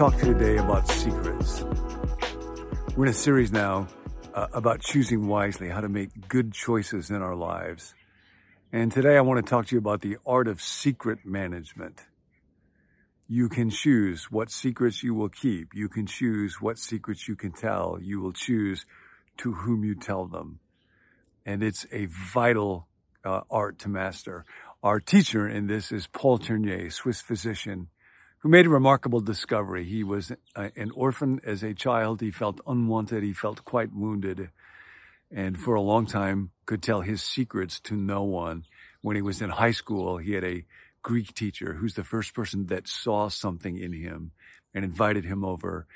Talk to you today about secrets. We're in a series now uh, about choosing wisely, how to make good choices in our lives. And today I want to talk to you about the art of secret management. You can choose what secrets you will keep. You can choose what secrets you can tell. You will choose to whom you tell them. And it's a vital uh, art to master. Our teacher in this is Paul Tournier, Swiss physician who made a remarkable discovery. He was uh, an orphan as a child. He felt unwanted. He felt quite wounded. And for a long time could tell his secrets to no one. When he was in high school, he had a Greek teacher who's the first person that saw something in him and invited him over.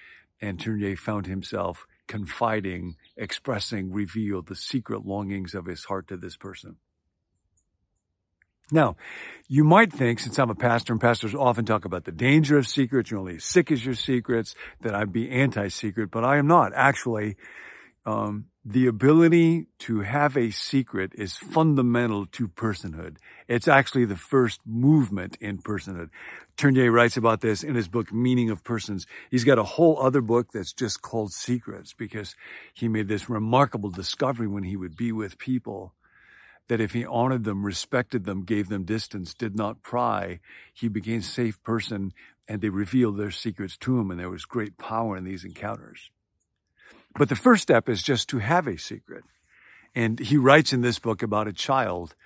And Tournier found himself confiding, expressing, revealed the secret longings of his heart to this person. Now, you might think, since I'm a pastor and pastors often talk about the danger of secrets, you're only as sick as your secrets, that I'd be anti-secret, but I am not. Actually, um, the ability to have a secret is fundamental to personhood. It's actually the first movement in personhood. Tournier writes about this in his book, Meaning of Persons. He's got a whole other book that's just called Secrets because he made this remarkable discovery when he would be with people that if he honored them, respected them, gave them distance, did not pry, he became a safe person and they revealed their secrets to him and there was great power in these encounters. But the first step is just to have a secret. And he writes in this book about a child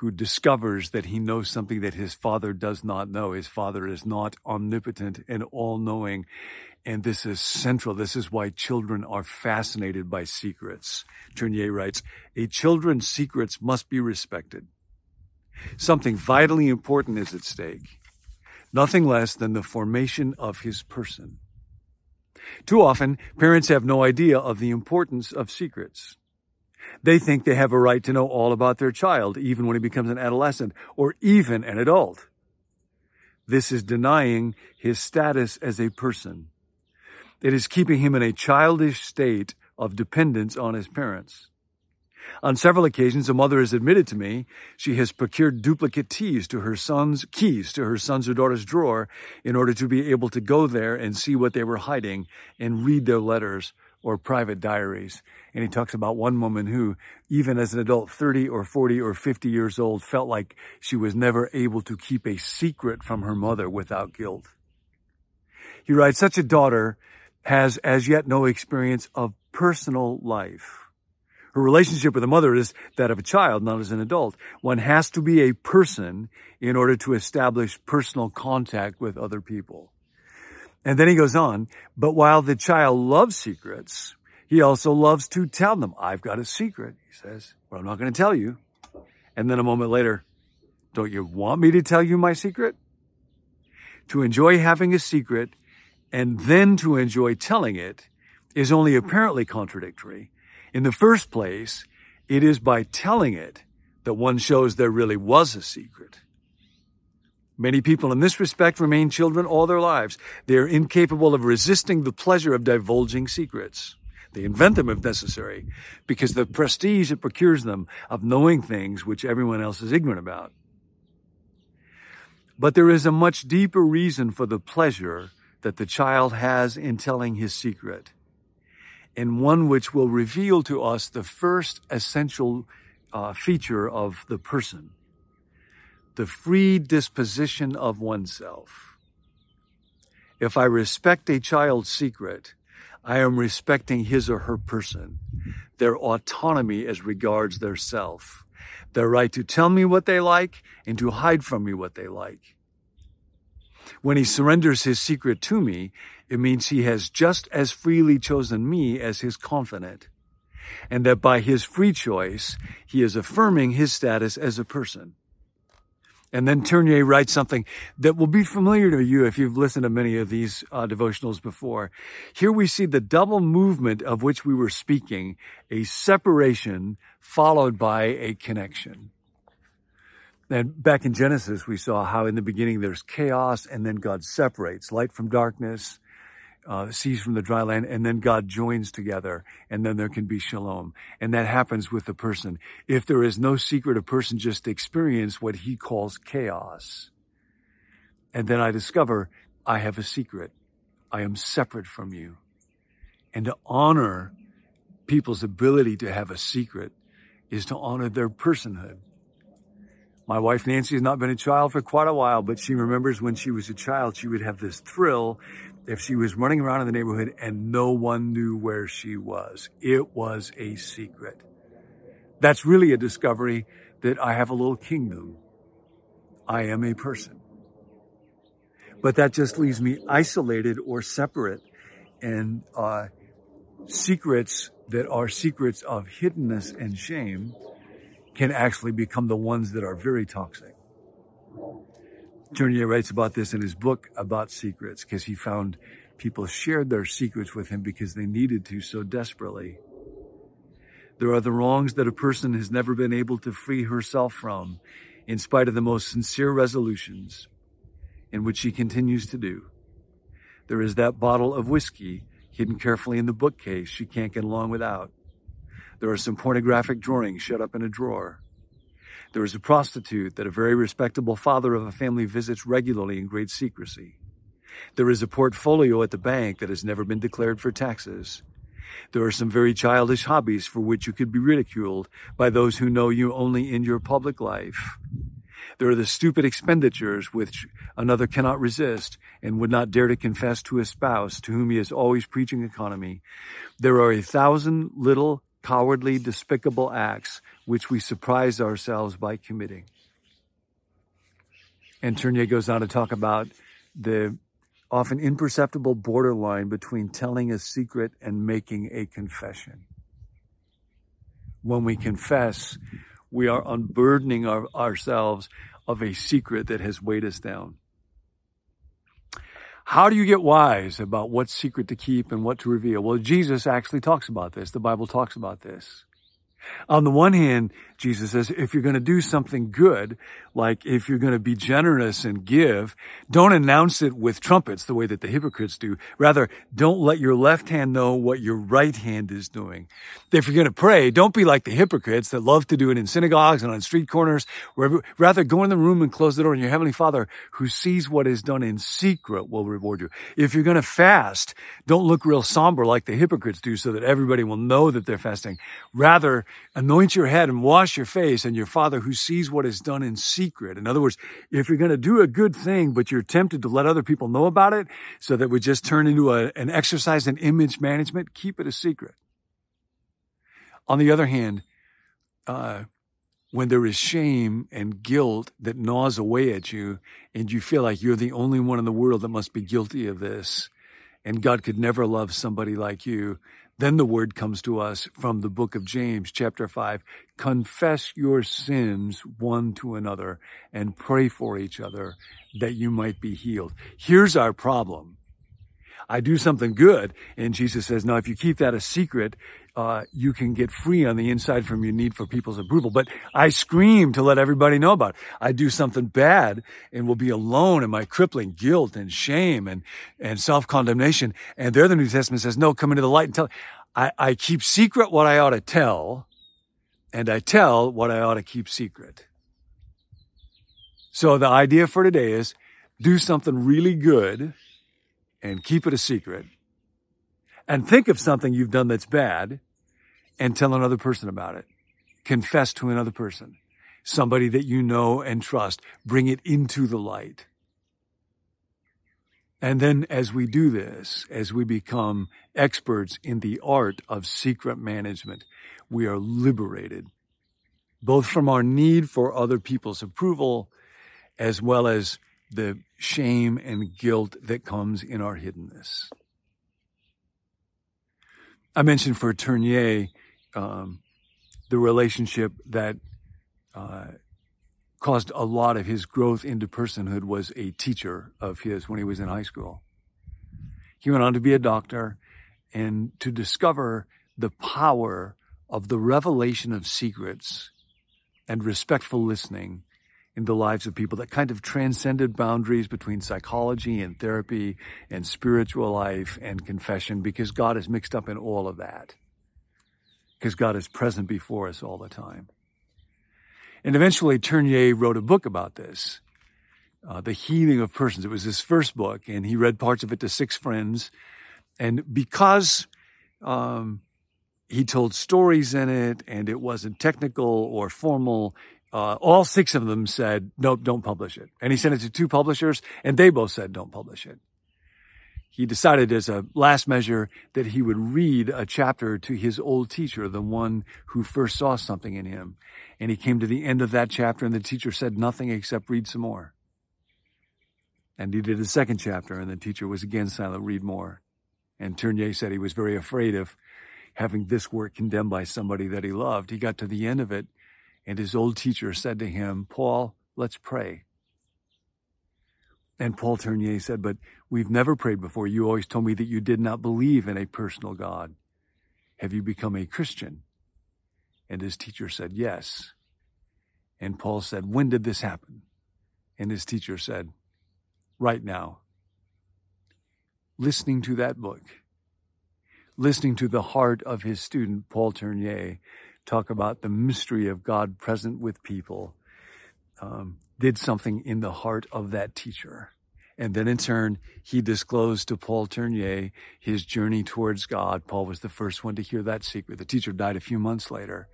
who discovers that he knows something that his father does not know. His father is not omnipotent and all knowing. And this is central. This is why children are fascinated by secrets. Tournier writes, a children's secrets must be respected. Something vitally important is at stake. Nothing less than the formation of his person. Too often, parents have no idea of the importance of secrets. They think they have a right to know all about their child, even when he becomes an adolescent or even an adult. This is denying his status as a person. It is keeping him in a childish state of dependence on his parents. On several occasions, a mother has admitted to me she has procured duplicate keys to her son's keys to her son's or daughter's drawer in order to be able to go there and see what they were hiding and read their letters or private diaries. And he talks about one woman who, even as an adult, 30 or 40 or 50 years old, felt like she was never able to keep a secret from her mother without guilt. He writes, such a daughter has as yet no experience of personal life. Her relationship with a mother is that of a child, not as an adult. One has to be a person in order to establish personal contact with other people. And then he goes on, but while the child loves secrets, he also loves to tell them, I've got a secret, he says, but I'm not going to tell you. And then a moment later, don't you want me to tell you my secret? To enjoy having a secret and then to enjoy telling it is only apparently contradictory. In the first place, it is by telling it that one shows there really was a secret. Many people in this respect remain children all their lives. They are incapable of resisting the pleasure of divulging secrets. They invent them if necessary because the prestige it procures them of knowing things which everyone else is ignorant about. But there is a much deeper reason for the pleasure that the child has in telling his secret, and one which will reveal to us the first essential uh, feature of the person the free disposition of oneself. If I respect a child's secret, I am respecting his or her person, their autonomy as regards their self, their right to tell me what they like and to hide from me what they like. When he surrenders his secret to me, it means he has just as freely chosen me as his confidant. And that by his free choice, he is affirming his status as a person. And then Tournier writes something that will be familiar to you if you've listened to many of these uh, devotionals before. Here we see the double movement of which we were speaking, a separation followed by a connection. And back in Genesis, we saw how in the beginning there's chaos and then God separates light from darkness, uh, from the dry land, and then God joins together and then there can be shalom. And that happens with the person. If there is no secret, a person just experience what he calls chaos. And then I discover I have a secret. I am separate from you. And to honor people's ability to have a secret is to honor their personhood. My wife Nancy has not been a child for quite a while, but she remembers when she was a child, she would have this thrill if she was running around in the neighborhood and no one knew where she was. It was a secret. That's really a discovery that I have a little kingdom. I am a person. But that just leaves me isolated or separate. And uh, secrets that are secrets of hiddenness and shame can actually become the ones that are very toxic. Tournier writes about this in his book about secrets because he found people shared their secrets with him because they needed to so desperately. There are the wrongs that a person has never been able to free herself from in spite of the most sincere resolutions, in which she continues to do. There is that bottle of whiskey hidden carefully in the bookcase she can't get along without. There are some pornographic drawings shut up in a drawer. There is a prostitute that a very respectable father of a family visits regularly in great secrecy. There is a portfolio at the bank that has never been declared for taxes. There are some very childish hobbies for which you could be ridiculed by those who know you only in your public life. There are the stupid expenditures which another cannot resist and would not dare to confess to a spouse to whom he is always preaching economy. There are a thousand little cowardly, despicable acts which we surprise ourselves by committing. And Tournier goes on to talk about the often imperceptible borderline between telling a secret and making a confession. When we confess, we are unburdening our, ourselves of a secret that has weighed us down. How do you get wise about what secret to keep and what to reveal? Well, Jesus actually talks about this. The Bible talks about this. On the one hand, Jesus says, if you're going to do something good, like if you're going to be generous and give, don't announce it with trumpets the way that the hypocrites do. Rather, don't let your left hand know what your right hand is doing. If you're going to pray, don't be like the hypocrites that love to do it in synagogues and on street corners. Wherever, rather, go in the room and close the door and your heavenly father who sees what is done in secret will reward you. If you're going to fast, don't look real somber like the hypocrites do so that everybody will know that they're fasting. Rather, anoint your head and wash your face and your father who sees what is done in secret. In other words, if you're going to do a good thing, but you're tempted to let other people know about it so that we just turn into a, an exercise in image management, keep it a secret. On the other hand, uh, when there is shame and guilt that gnaws away at you and you feel like you're the only one in the world that must be guilty of this and God could never love somebody like you, then the word comes to us from the book of James, chapter 5. Confess your sins one to another and pray for each other that you might be healed. Here's our problem. I do something good. And Jesus says, now if you keep that a secret, uh, you can get free on the inside from your need for people's approval. But I scream to let everybody know about it. I do something bad and will be alone in my crippling guilt and shame and, and self-condemnation. And there the New Testament says, no, come into the light and tell. I, I keep secret what I ought to tell and I tell what I ought to keep secret. So the idea for today is do something really good and keep it a secret and think of something you've done that's bad and tell another person about it. Confess to another person, somebody that you know and trust. Bring it into the light. And then as we do this, as we become experts in the art of secret management, we are liberated both from our need for other people's approval as well as the shame and guilt that comes in our hiddenness. I mentioned for Tournier um, the relationship that uh, caused a lot of his growth into personhood was a teacher of his when he was in high school. He went on to be a doctor and to discover the power of the revelation of secrets and respectful listening in the lives of people that kind of transcended boundaries between psychology and therapy and spiritual life and confession because God is mixed up in all of that. Because God is present before us all the time. And eventually Tournier wrote a book about this. uh, The Healing of Persons. It was his first book, and he read parts of it to six friends. And because um, he told stories in it and it wasn't technical or formal, uh, all six of them said, nope, don't publish it. And he sent it to two publishers, and they both said, don't publish it he decided as a last measure that he would read a chapter to his old teacher, the one who first saw something in him. And he came to the end of that chapter and the teacher said nothing except read some more. And he did the second chapter and the teacher was again silent, read more. And Tournier said he was very afraid of having this work condemned by somebody that he loved. He got to the end of it and his old teacher said to him, Paul, let's pray. And Paul Tournier said, But we've never prayed before. You always told me that you did not believe in a personal God. Have you become a Christian? And his teacher said, Yes. And Paul said, When did this happen? And his teacher said, Right now. Listening to that book, listening to the heart of his student, Paul Tournier, talk about the mystery of God present with people um, did something in the heart of that teacher. And then in turn, he disclosed to Paul Tournier his journey towards God. Paul was the first one to hear that secret. The teacher died a few months later.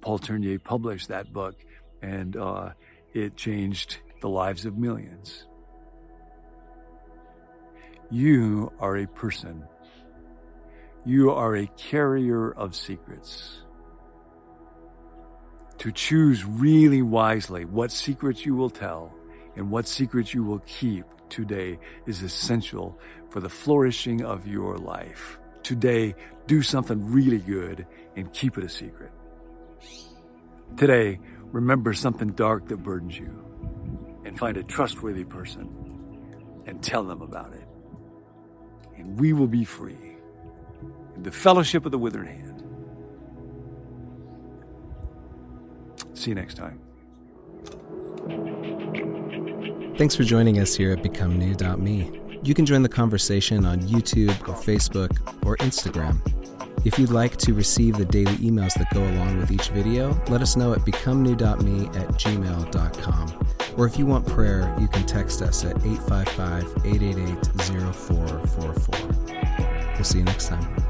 Paul Tournier published that book and uh, it changed the lives of millions. You are a person. You are a carrier of secrets to choose really wisely what secrets you will tell and what secrets you will keep today is essential for the flourishing of your life. Today, do something really good and keep it a secret. Today, remember something dark that burdens you and find a trustworthy person and tell them about it. And we will be free in the fellowship of the withered hand. See you next time. Thanks for joining us here at BecomeNew.me. You can join the conversation on YouTube or Facebook or Instagram. If you'd like to receive the daily emails that go along with each video, let us know at becomenew.me at gmail.com. Or if you want prayer, you can text us at 855 888 0444. We'll see you next time.